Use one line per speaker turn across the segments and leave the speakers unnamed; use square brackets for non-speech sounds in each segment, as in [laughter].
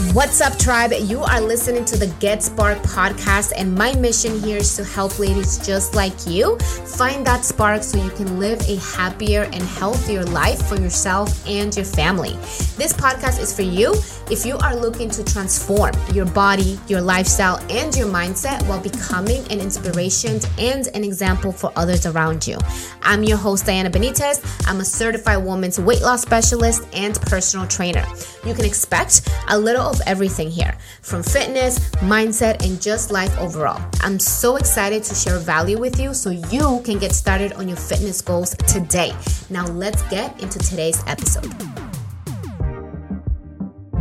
What's up, tribe? You are listening to the Get Sparkd podcast, and my mission here is to help ladies just like you find that spark so you can live a happier and healthier life for yourself and your family. This podcast is for you if you are looking to transform your body, your lifestyle, and your mindset while becoming an inspiration and an example for others around you. I'm your host, Diana Benitez. I'm a certified woman's weight loss specialist and personal trainer. You can expect a little of everything here from fitness, mindset, and just life overall. I'm so excited to share value with you so you can get started on your fitness goals today. Now, let's get into today's episode.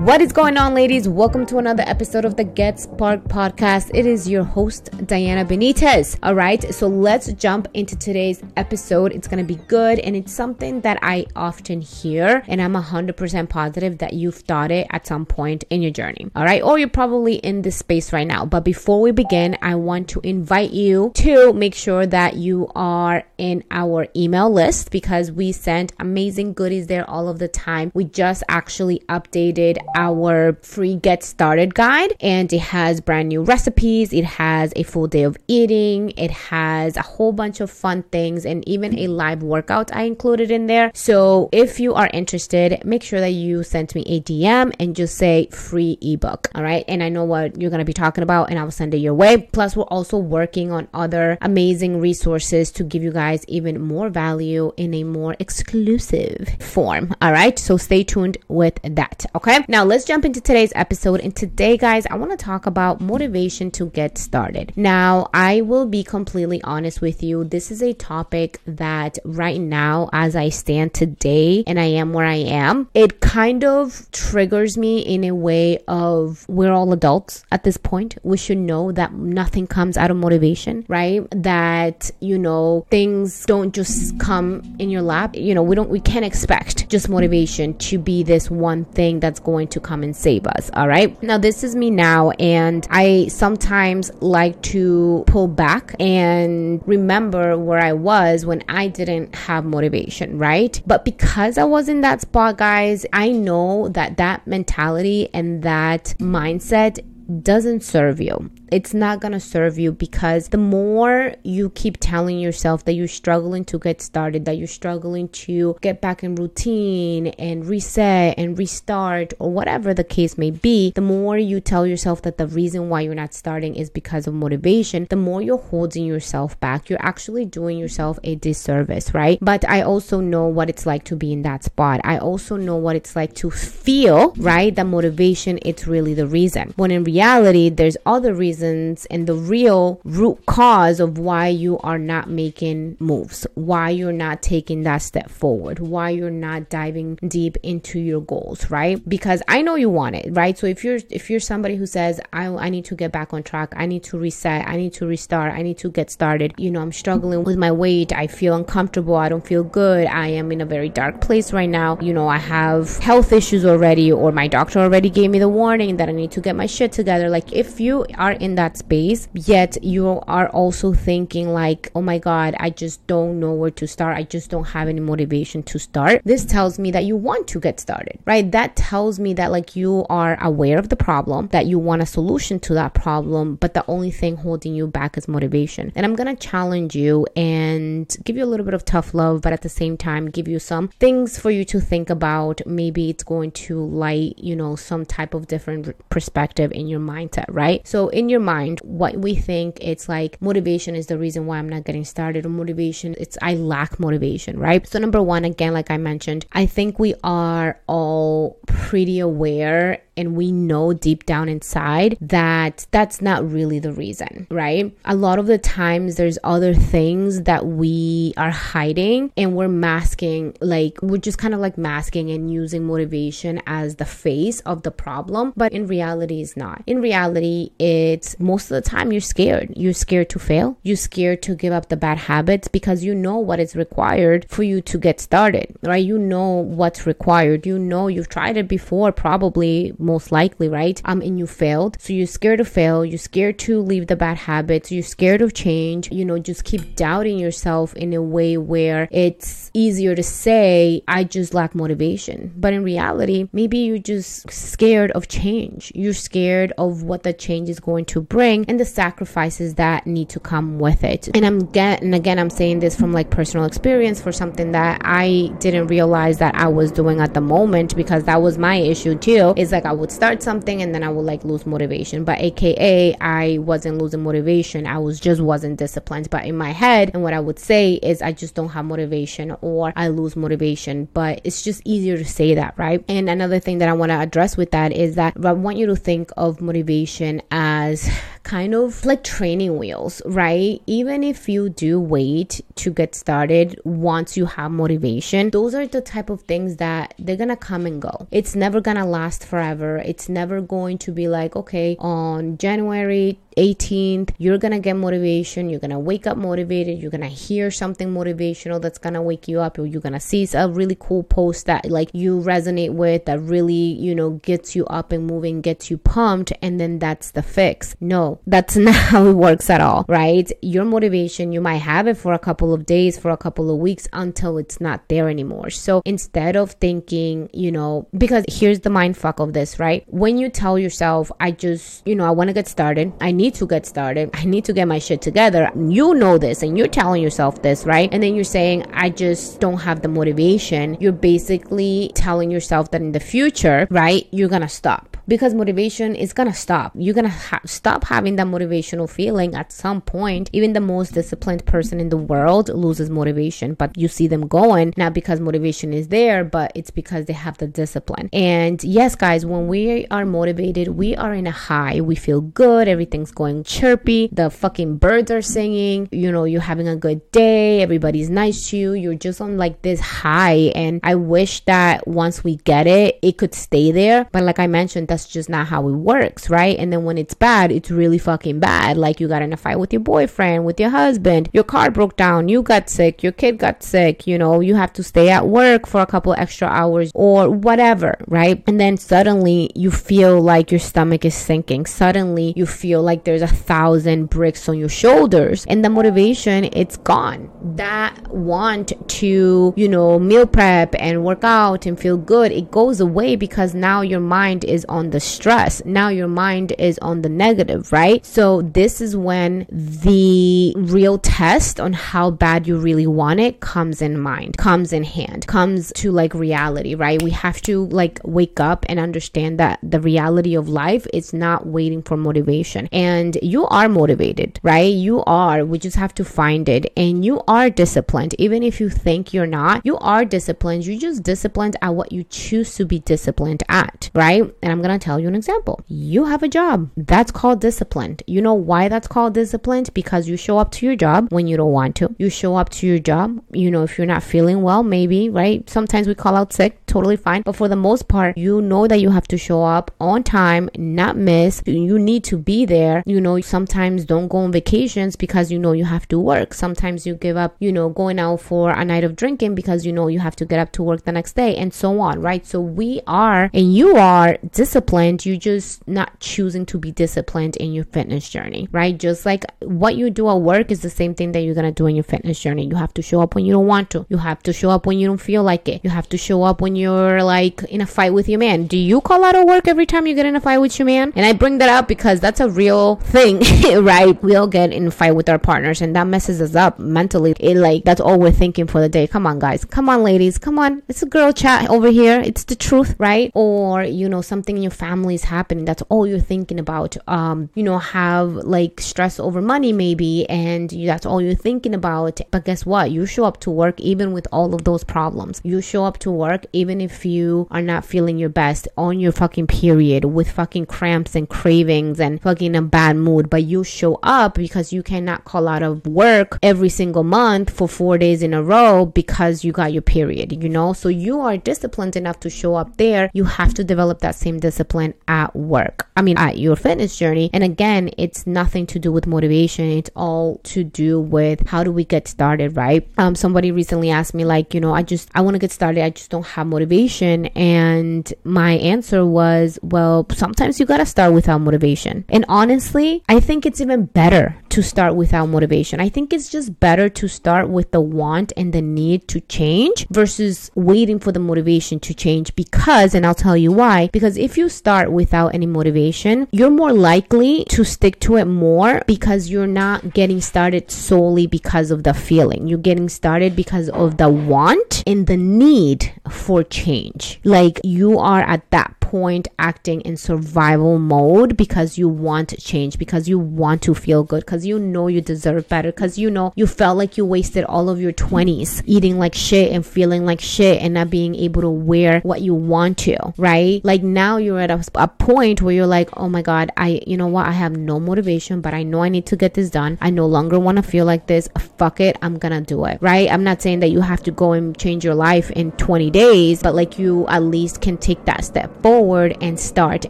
What is going on, ladies? Welcome to another episode of the Get Sparkd podcast. It is your host, Diana Benitez. All right, so let's jump into today's episode. It's going to be good, and it's something that I often hear, and I'm 100% positive that you've thought it at some point in your journey. All right, or you're probably in this space right now. But before we begin, I want to invite you to make sure that you are in our email list because we send amazing goodies there all of the time. We just actually updated our free get started guide and it has brand new recipes. It has a full day of eating. It has a whole bunch of fun things and even a live workout I included in there. So if you are interested, make sure that you send me a DM and just say free ebook. All right. And I know what you're going to be talking about and I will send it your way. Plus, we're also working on other amazing resources to give you guys even more value in a more exclusive form. All right. So stay tuned with that. Okay. Now, now, let's jump into today's episode. And today, guys, I want to talk about motivation to get started. Now, I will be completely honest with you. This is a topic that right now, as I stand today and I am where I am, it kind of triggers me in a way of we're all adults at this point. We should know that nothing comes out of motivation, right? That, you know, things don't just come in your lap. You know, we don't, we can't expect just motivation to be this one thing that's going to come and save us. All right. Now, this is me now, and I sometimes like to pull back and remember where I was when I didn't have motivation, right? But because I was in that spot, guys, I know that that mentality and that mindset doesn't serve you it's not to serve you because the more you keep telling yourself that you're struggling to get started, that you're struggling to get back in routine and reset and restart, or whatever the case may be, the more you tell yourself that the reason why you're not starting is because of motivation, the more you're holding yourself back. You're actually doing yourself a disservice, right? But I also know what it's like to be in that spot. I also know what it's like to feel, right? That motivation, it's really the reason. When in reality, there's other reasons reasons and the real root cause of why you are not making moves, why you're not taking that step forward, why you're not diving deep into your goals, right? Because I know you want it, right? So if you're if you're somebody who says I I need to get back on track, I need to reset, I need to restart, I need to get started, you know, I'm struggling with my weight, I feel uncomfortable, I don't feel good, I am in a very dark place right now, you know, I have health issues already or my doctor already gave me the warning that I need to get my shit together. Like if you are in in that space, yet you are also thinking, like, oh my God, I just don't know where to start. I just don't have any motivation to start. This tells me that you want to get started, right? That tells me that, like, you are aware of the problem, that you want a solution to that problem, but the only thing holding you back is motivation. And I'm gonna challenge you and give you a little bit of tough love, but at the same time, give you some things for you to think about. Maybe it's going to light, you know, some type of different perspective in your mindset, right? So, in your your mind what we think it's like motivation is the reason why I'm not getting started or motivation it's I lack motivation, right? So number 1 again like I mentioned, I think we are all pretty aware and we know deep down inside that that's not really the reason, right? A lot of the times there's other things that we are hiding and we're masking, like we're just kind of like masking and using motivation as the face of the problem, but in reality, it's not. In reality, it's most of the time you're scared. You're scared to fail, you're scared to give up the bad habits because you know what is required for you to get started, right? You know what's required, you know you've tried it before, probably most likely, right? Um, and you failed. So you're scared to fail. You're scared to leave the bad habits. You're scared of change. You know, just keep doubting yourself in a way where it's easier to say, I just lack motivation. But in reality, maybe you're just scared of change. You're scared of what the change is going to bring and the sacrifices that need to come with it. And I'm get and again I'm saying this from like personal experience for something that I didn't realize that I was doing at the moment because that was my issue too. Is like I would start something and then I would like lose motivation. But aka I wasn't losing motivation. I was just wasn't disciplined. But in my head and what I would say is I just don't have motivation or I lose motivation. But it's just easier to say that, right? And another thing that I want to address with that is that I want you to think of motivation as kind of like training wheels, right? Even if you do wait to get started once you have motivation, those are the type of things that they're gonna come and go. It's never gonna last forever. It's never going to be like, okay, on January 18th, you're gonna get motivation. You're gonna wake up motivated. You're gonna hear something motivational that's gonna wake you up, or you're gonna see a really cool post that like you resonate with that really, you know, gets you up and moving, gets you pumped, and then that's the fix. No, that's [laughs] not how it works at all, right? Your motivation, you might have it for a couple of days, for a couple of weeks until it's not there anymore. So instead of thinking, you know, because here's the mind fuck of this, right? When you tell yourself, I just, you know, I wanna get started, I need to get started. I need to get my shit together. You know this and you're telling yourself this, right? And then you're saying, I just don't have the motivation. You're basically telling yourself that in the future, right, you're gonna stop because motivation is gonna stop. You're gonna ha- stop having that motivational feeling at some point. Even the most disciplined person in the world loses motivation, but you see them going not because motivation is there, but it's because they have the discipline. And yes, guys, when we are motivated, we are in a high. We feel good. Everything's going chirpy. The fucking birds are singing. You know, you're having a good day. Everybody's nice to you. You're just on like this high. And I wish that once we get it, it could stay there. But like I mentioned, that's just not how it works, right? And then when it's bad, it's really fucking bad. Like you got in a fight with your boyfriend, with your husband, your car broke down, you got sick, your kid got sick, you know, you have to stay at work for a couple extra hours or whatever, right? And then suddenly you feel like your stomach is sinking. Suddenly you feel like there's a thousand bricks on your shoulders and the motivation, it's gone. That want to, you know, meal prep and work out and feel good, it goes away because now your mind is on the stress. Now your mind is on the negative, right? So this is when the real test on how bad you really want it comes in mind, comes in hand, comes to like reality, right? We have to like wake up and understand that the reality of life is not waiting for motivation. And you are motivated, right? You are. We just have to find it. And you are disciplined. Even if you think you're not, you are disciplined. You're just disciplined at what you choose to be disciplined at, right? And I'm going to tell you an example. You have a job. That's called disciplined. You know why that's called disciplined? Because you show up to your job when you don't want to. You show up to your job, you know, if you're not feeling well, maybe, right? Sometimes we call out sick, totally fine. But for the most part, you know that you have to show up on time, not miss. You need to be there. You know, sometimes don't go on vacations because you know you have to work. Sometimes you give up, you know, going out for a night of drinking because you know you have to get up to work the next day and so on, right? So we are, and you are disciplined. You're just not choosing to be disciplined in your fitness journey, right? Just like what you do at work is the same thing that you're to do in your fitness journey. You have to show up when you don't want to. You have to show up when you don't feel like it. You have to show up when you're like in a fight with your man. Do you call out of work every time you get in a fight with your man? And I bring that up because that's a real thing, [laughs] right? We all get in a fight with our partners and that messes us up mentally. It like that's all we're thinking for the day. Come on, guys. Come on, ladies. Come on. It's a girl chat over here. It's the truth, right? Or, you know, something in your family is happening. That's all you're thinking about. Um, you know, have like stress over money maybe and that's all you're thinking about. But guess what? You show up to work even with all of those problems. You show up to work even if you are not feeling your best on your fucking period with fucking cramps and cravings and fucking a bad mood, but you show up because you cannot call out of work every single month for four days in a row because you got your period, you know? So you are disciplined enough to show up there. You have to develop that same discipline discipline at work. I mean, at your fitness journey. And again, it's nothing to do with motivation. It's all to do with how do we get started, right? Um, somebody recently asked me, like, you know, I just, I want to get started. I just don't have motivation. And my answer was, well, sometimes you got to start without motivation. And honestly, I think it's even better to start without motivation. I think it's just better to start with the want and the need to change versus waiting for the motivation to change because, and I'll tell you why, because if you start without any motivation, you're more likely to stick to it more because you're not getting started solely because of the feeling. You're getting started because of the want and the need for change. Like you are at that point acting in survival mode because you want change, because you want to feel good, because you know you deserve better, because you know you felt like you wasted all of your 20s eating like shit and feeling like shit and not being able to wear what you want to, right? Like now you're at a, a point where you're like, oh my God, I, you know what? I have no motivation, but I know I need to get this done. I no longer want to feel like this. Fuck it. I'm gonna do it, right? I'm not saying that you have to go and change your life in 20 days, but like you at least can take that step forward forward and start.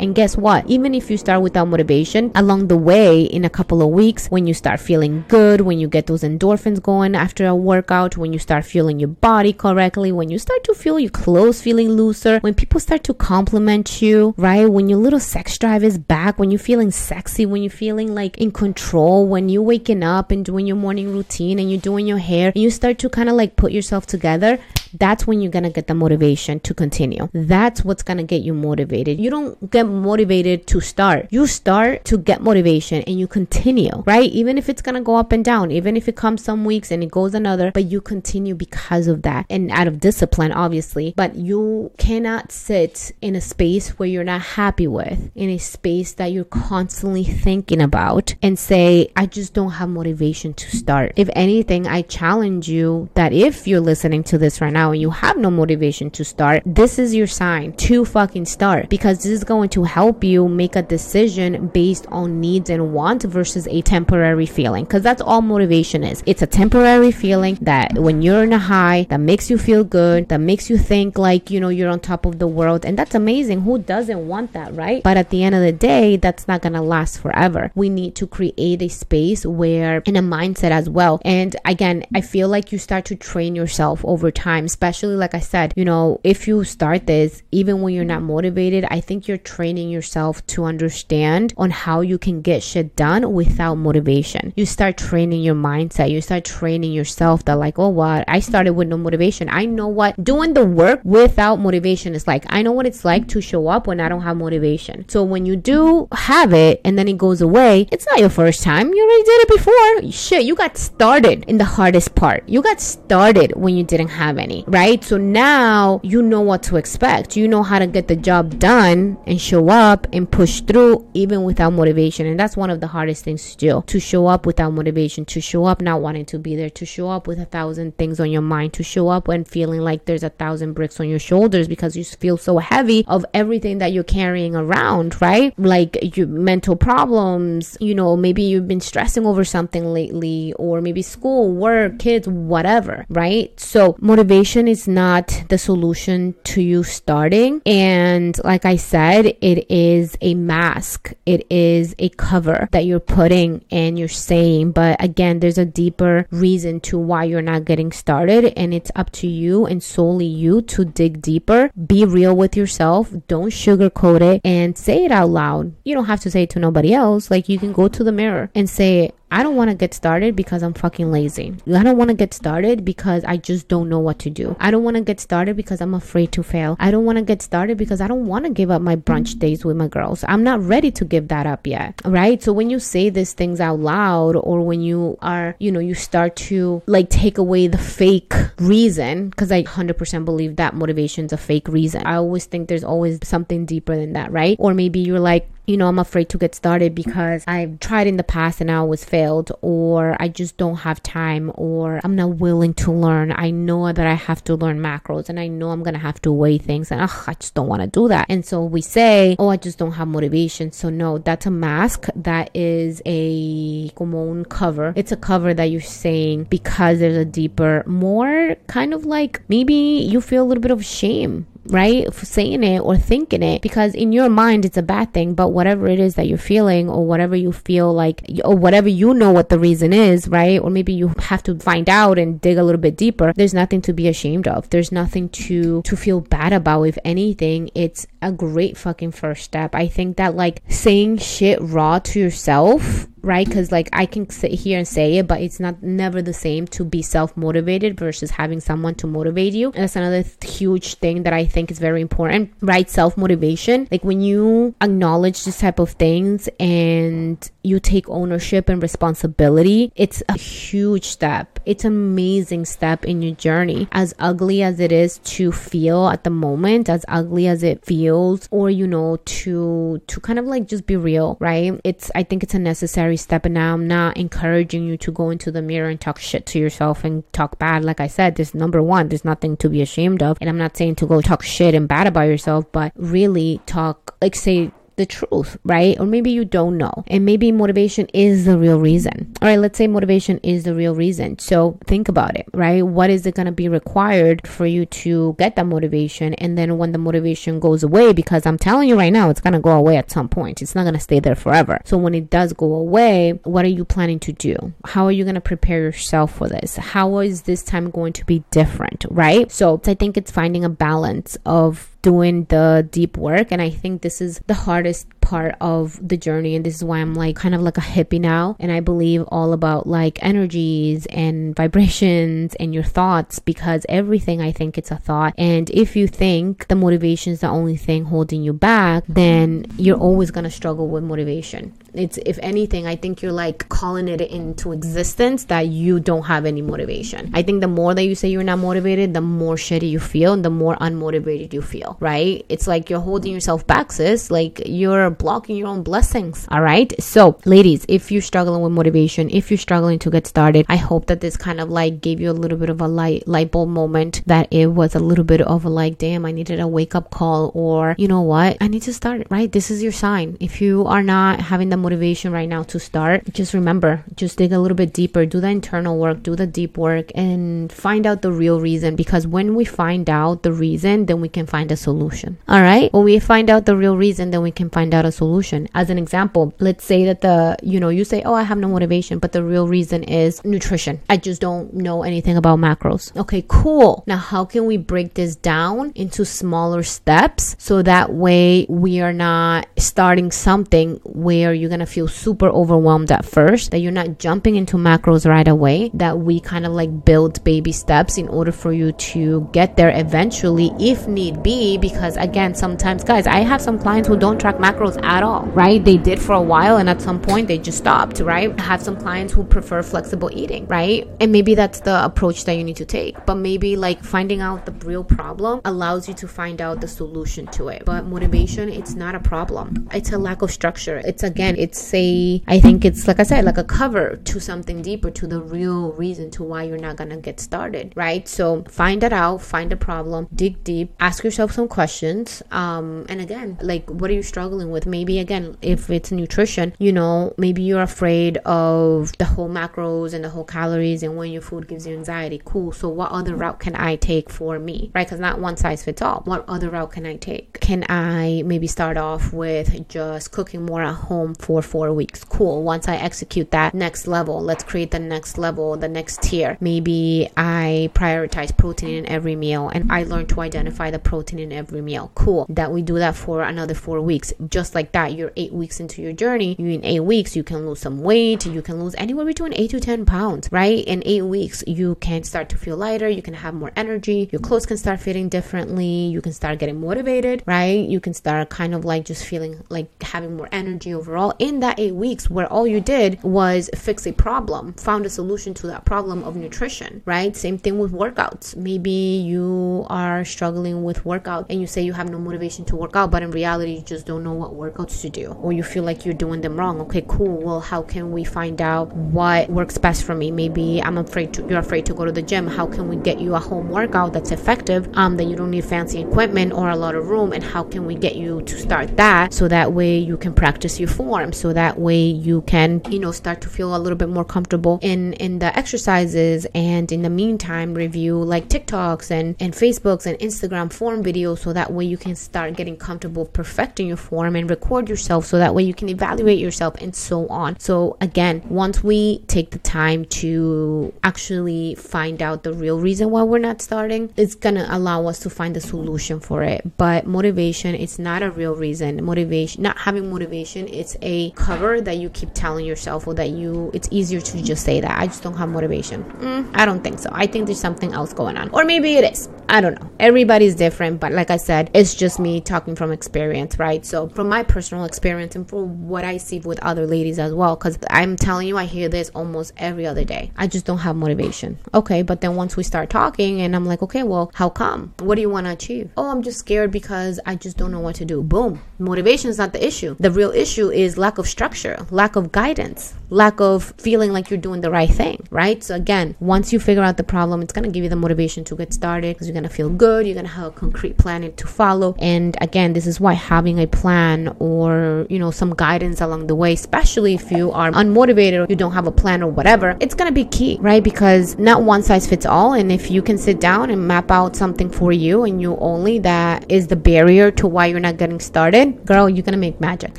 And guess what? Even if you start without motivation, along the way, in a couple of weeks, when you start feeling good, when you get those endorphins going after a workout, when you start feeling your body correctly, when you start to feel your clothes feeling looser, when people start to compliment you, right? When your little sex drive is back, when you're feeling sexy, when you're feeling like in control, when you're waking up and doing your morning routine and you're doing your hair, and you start to kind of like put yourself together, that's when you're gonna get the motivation to continue. That's what's gonna get you motivated. You don't get motivated to start. You start to get motivation and you continue, right? Even if it's gonna go up and down, even if it comes some weeks and it goes another, but you continue because of that and out of discipline, obviously. But you cannot sit in a space where you're not happy with, in a space that you're constantly thinking about and say, I just don't have motivation to start. If anything, I challenge you that if you're listening to this right now, and you have no motivation to start, this is your sign to fucking start because this is going to help you make a decision based on needs and wants versus a temporary feeling because that's all motivation is. It's a temporary feeling that when you're in a high that makes you feel good, that makes you think like, you know, you're on top of the world and that's amazing. Who doesn't want that, right? But at the end of the day, that's not going to last forever. We need to create a space where in a mindset as well. And again, I feel like you start to train yourself over time especially like I said, you know, if you start this, even when you're not motivated, I think you're training yourself to understand on how you can get shit done without motivation. You start training your mindset. You start training yourself that like, oh what? I started with no motivation. I know what doing the work without motivation is like. I know what it's like to show up when I don't have motivation. So when you do have it and then it goes away, it's not your first time. You already did it before. Shit, you got started in the hardest part. You got started when you didn't have any right? So now you know what to expect. You know how to get the job done and show up and push through even without motivation. And that's one of the hardest things to do to show up without motivation, to show up not wanting to be there, to show up with a thousand things on your mind, to show up when feeling like there's a thousand bricks on your shoulders because you feel so heavy of everything that you're carrying around, right? Like your mental problems, you know, maybe you've been stressing over something lately, or maybe school, work, kids, whatever, right? So motivation is not the solution to you starting. And like I said, it is a mask, it is a cover that you're putting and you're saying. But again, there's a deeper reason to why you're not getting started. And it's up to you and solely you to dig deeper. Be real with yourself. Don't sugarcoat it and say it out loud. You don't have to say it to nobody else. Like you can go to the mirror and say, I don't want to get started because I'm fucking lazy. I don't want to get started because I just don't know what to do. I don't want to get started because I'm afraid to fail. I don't want to get started because I don't want to give up my brunch days with my girls. I'm not ready to give that up yet. Right? So when you say these things out loud or when you are, you know, you start to like take away the fake reason, because I 100% believe that motivation is a fake reason. I always think there's always something deeper than that, right? Or maybe you're like, you know, I'm afraid to get started because I've tried in the past and I always failed, or I just don't have time, or I'm not willing to learn. I know that I have to learn macros and I know I'm gonna have to weigh things, and ugh, I just don't wanna do that. And so we say, oh, I just don't have motivation. So, no, that's a mask that is a como cover. It's a cover that you're saying because there's a deeper, more kind of like maybe you feel a little bit of shame right? For saying it or thinking it because in your mind it's a bad thing, but whatever it is that you're feeling or whatever you feel like or whatever you know what the reason is, right? Or maybe you have to find out and dig a little bit deeper. There's nothing to be ashamed of. There's nothing to to feel bad about. If anything, it's a great fucking first step. I think that like saying shit raw to yourself right? Because like i can sit here and say it but it's not never the same to be self-motivated versus having someone to motivate you. And that's another th- huge thing that i think is very important right? Self-motivation. Like when you acknowledge this type of things and you take ownership and responsibility it's a huge step. It's an amazing step in your journey. As ugly as it is to feel at the moment as ugly as it feels or you know to to kind of like just be real right? It's i think it's a necessary necessary step. And now I'm not encouraging you to go into the mirror and talk shit to yourself and talk bad. Like I said, this number one, there's nothing to be ashamed of. And I'm not saying to go talk shit and bad about yourself, but really talk, like say, the truth, right? Or maybe you don't know. And maybe motivation is the real reason. All right, let's say motivation is the real reason. So think about it, right? What is it going to be required for you to get that motivation? And then when the motivation goes away, because I'm telling you right now, it's going to go away at some point. It's not going to stay there forever. So when it does go away, what are you planning to do? How are you going to prepare yourself for this? How is this time going to be different, right? So I think it's finding a balance of doing the deep work and i think this is the hardest part of the journey and this is why i'm like kind of like a hippie now and i believe all about like energies and vibrations and your thoughts because everything i think it's a thought and if you think the motivation is the only thing holding you back then you're always going to struggle with motivation it's if anything i think you're like calling it into existence that you don't have any motivation. I think the more that you say you're not motivated the more shitty you feel and the more unmotivated you feel right? It's like you're holding yourself back sis. Like you're blocking your own blessings all right? So ladies if you're struggling with motivation if you're struggling to get started i hope that this kind of like gave you a little bit of a light light bulb moment that it was a little bit of a like damn i needed a wake up call or you know what? I need to start right? This is your sign. If you are not having the motivation right now to start, just remember, just dig a little bit deeper, do the internal work, do the deep work, and find out the real reason. Because when we find out the reason, then we can find a solution. All right. When we find out the real reason, then we can find out a solution. As an example, let's say that the, you know, you say, oh, I have no motivation, but the real reason is nutrition. I just don't know anything about macros. Okay, cool. Now, how can we break this down into smaller steps so that way we are not starting something where you you're gonna feel super overwhelmed at first, that you're not jumping into macros right away, that we kind of like build baby steps in order for you to get there eventually if need be. Because again, sometimes, guys, I have some clients who don't track macros at all, right? They did for a while and at some point they just stopped, right? I have some clients who prefer flexible eating, right? And maybe that's the approach that you need to take. But maybe like finding out the real problem allows you to find out the solution to it. But motivation, it's not a problem. It's a lack of structure. It's again, it's a i think it's like i said like a cover to something deeper to the real reason to why you're not gonna get started right? So find that out find the problem dig deep ask yourself some questions um and again like what are you struggling with? Maybe again if it's nutrition you know maybe you're afraid of the whole macros and the whole calories and when your food gives you anxiety. Cool. So what other route can i take for me right? Because not one size fits all. What other route can i take? Can i maybe start off with just cooking more at home for four weeks. Cool. Once I execute that next level, let's create the next level, the next tier. Maybe I prioritize protein in every meal and I learn to identify the protein in every meal. Cool. That we do that for another four weeks. Just like that, you're eight weeks into your journey. You in eight weeks, you can lose some weight. You can lose anywhere between eight to 10 pounds, right? In eight weeks, you can start to feel lighter. You can have more energy. Your clothes can start fitting differently. You can start getting motivated, right? You can start kind of like just feeling like having more energy overall in that eight weeks where all you did was fix a problem, found a solution to that problem of nutrition, right? Same thing with workouts. Maybe you are struggling with workout and you say you have no motivation to work out, but in reality, you just don't know what workouts to do or you feel like you're doing them wrong. Okay cool. Well how can we find out what works best for me? Maybe i'm afraid to you're afraid to go to the gym. How can we get you a home workout that's effective um that you don't need fancy equipment or a lot of room? And how can we get you to start that so that way you can practice your form so that way you can you know start to feel a little bit more comfortable in in the exercises and in the meantime review like tiktoks and and facebooks and instagram form videos so that way you can start getting comfortable perfecting your form and record yourself so that way you can evaluate yourself and so on. So again once we take the time to actually find out the real reason why we're not starting it's gonna allow us to find the solution for it. But motivation it's not a real reason. Motivation not having motivation it's a cover that you keep telling yourself or that you it's easier to just say that. I just don't have motivation. Mm, i don't think so. I think there's something else going on. Or maybe it is. I don't know. Everybody's different but like i said it's just me talking from experience right? So from my personal experience and from what i see with other ladies as well because i'm telling you i hear this almost every other day. I just don't have motivation. Okay but then once we start talking and i'm like okay well how come? What do you want to achieve? Oh i'm just scared because i just don't know what to do. Boom. Motivation is not the issue. The real issue is lack of structure lack of guidance lack of feeling like you're doing the right thing right? So again once you figure out the problem it's going to give you the motivation to get started because you're going to feel good you're going to have a concrete plan to follow. And again this is why having a plan or you know some guidance along the way especially if you are unmotivated or you don't have a plan or whatever it's going to be key right? Because not one size fits all and if you can sit down and map out something for you and you only that is the barrier to why you're not getting started girl you're going to make magic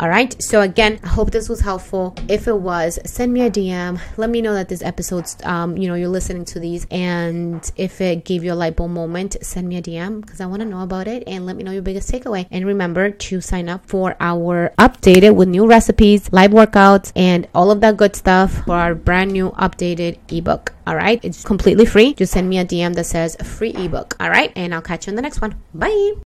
all right? So again i hope this was helpful. If it was send me a dm let me know that this episode's um you know you're listening to these and if it gave you a light bulb moment send me a dm because i want to know about it and let me know your biggest takeaway. And remember to sign up for our updated with new recipes live workouts and all of that good stuff for our brand new updated ebook. All right? It's completely free. Just send me a dm that says free ebook. All right? And i'll catch you in the next one. Bye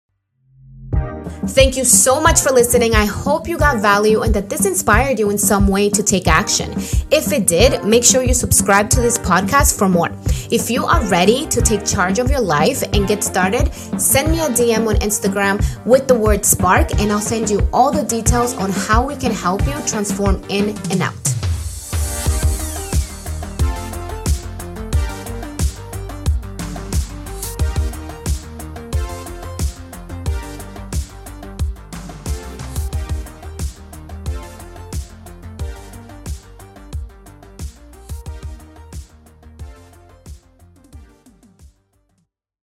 Thank you so much for listening. I hope you got value and that this inspired you in some way to take action. If it did, make sure you subscribe to this podcast for more. If you are ready to take charge of your life and get started, send me a DM on Instagram with the word spark, and I'll send you all the details on how we can help you transform in and out.